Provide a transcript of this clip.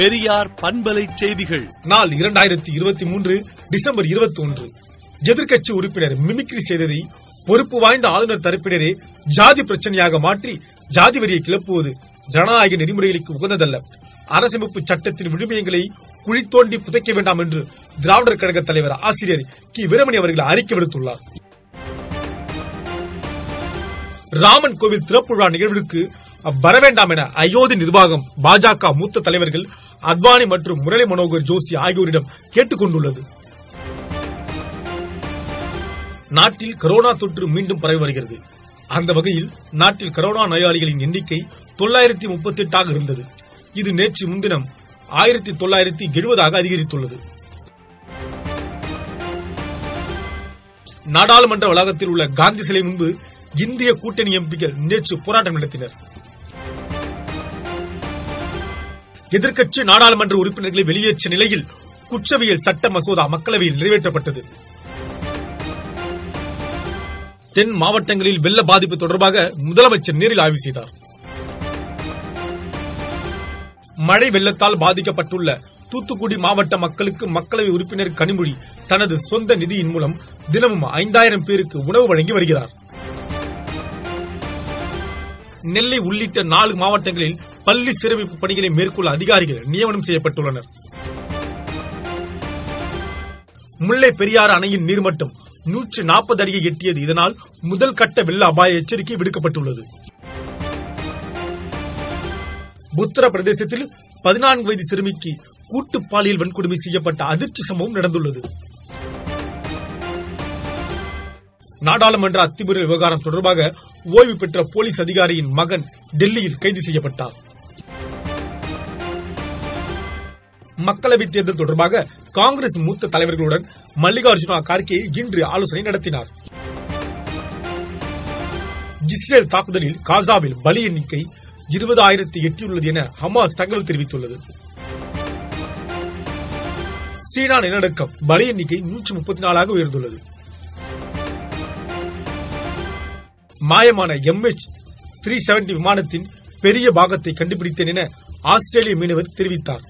பெரியார் பண்பலை செய்திகள். நாள் இரண்டாயிரத்தி இருபத்தி மூன்று டிசம்பர் இருபத்தி ஒன்று எதிர்க்கட்சி உறுப்பினர் மிமிக்ரி செய்ததை பொறுப்பு வாய்ந்த ஆளுநர் தரப்பினரே ஜாதி பிரச்சனையாக மாற்றி ஜாதி வரியை கிளப்புவது ஜனநாயக நெறிமுறைகளுக்கு உகந்ததல்ல. அரசமைப்பு சட்டத்தின் விழுமியங்களை குழி தோண்டி புதைக்க வேண்டாம் என்று திராவிடர் கழக தலைவர் ஆசிரியர் கி. வீரமணி அவர்கள் அறிக்கை விடுத்துள்ளார். ராமன் கோவில் திறப்பு விழா நிகழ்விற்கு வரவேண்டாம் என அயோத்தி நிர்வாகம் பாஜக மூத்த தலைவர்கள் அத்வானி மற்றும் முரளி மனோகர் ஜோஷி ஆகியோரிடம் கேட்டுக் கொண்டுள்ளது நாட்டில் கரோனா தொற்று மீண்டும் பரவி வருகிறது. அந்த வகையில் நாட்டில் கரோனா நோயாளிகளின் எண்ணிக்கை தொள்ளாயிரத்தி முப்பத்தி எட்டாக இருந்தது. இது நேற்று முன்தினம் ஆயிரத்தி தொள்ளாயிரத்தி எழுபதாக அதிகரித்துள்ளது. நாடாளுமன்ற வளாகத்தில் உள்ள காந்தி சிலை முன்பு இந்திய கூட்டணி எம்பிக்கள் நேற்று போராட்டம் நடத்தினர். எதிர்க்கட்சி நாடாளுமன்ற உறுப்பினர்களை வெளியேற்ற நிலையில் குற்றவியல் சட்ட மசோதா மக்களவையில் நிறைவேற்றப்பட்டது. தென் மாவட்டங்களில் வெள்ள பாதிப்பு தொடர்பாக முதலமைச்சர் நேரில் ஆய்வு செய்தார். மழை வெள்ளத்தால் பாதிக்கப்பட்டுள்ள தூத்துக்குடி மாவட்ட மக்களுக்கு மக்களவை உறுப்பினர் கனிமொழி தனது சொந்த நிதியின் மூலம் தினமும் ஐந்தாயிரம் பேருக்கு உணவு வழங்கி வருகிறார். நெல்லை உள்ளிட்ட நாலு மாவட்டங்களில் பள்ளி சீரமைப்பு பணிகளை மேற்கொள்ள அதிகாரிகள் நியமனம் செய்யப்பட்டுள்ளனர். முல்லை பெரியாறு அணையின் நீர்மட்டம் நூற்று நாற்பது அடியை எட்டியது. இதனால் முதல் கட்ட வெள்ள அபாய எச்சரிக்கை விடுக்கப்பட்டுள்ளது. உத்தரப்பிரதேசத்தில் பதினான்கு வயது சிறுமிக்கு கூட்டு பாலியல் வன்கொடுமை செய்யப்பட்ட அதிர்ச்சி சம்பவம் நடந்துள்ளது. நாடாளுமன்ற அத்துமீறல் விவகாரம் தொடர்பாக ஓய்வு பெற்ற போலீஸ் அதிகாரியின் மகன் டெல்லியில் கைது செய்யப்பட்டார். மக்களவைத் தேர்தல் தொடர்பாக காங்கிரஸ் மூத்த தலைவர்களுடன் மல்லிகார்ஜுனா கார்கே இன்று ஆலோசனை நடத்தினார். இஸ்ரேல் தாக்குதலில் காசாவில் பலி எண்ணிக்கை இருபதாயிரத்தி எட்டியுள்ளது என ஹமாஸ் தகவல் தெரிவித்துள்ளது. சீனா நிலநடுக்கம் பலி எண்ணிக்கை நூற்றி முப்பத்தி நாலாக உயர்ந்துள்ளது. மாயமான எம்எச் த்ரீ செவன்டி விமானத்தின் பெரிய பாகத்தை கண்டுபிடித்தேன் என ஆஸ்திரேலிய மீனவர் தெரிவித்தார்.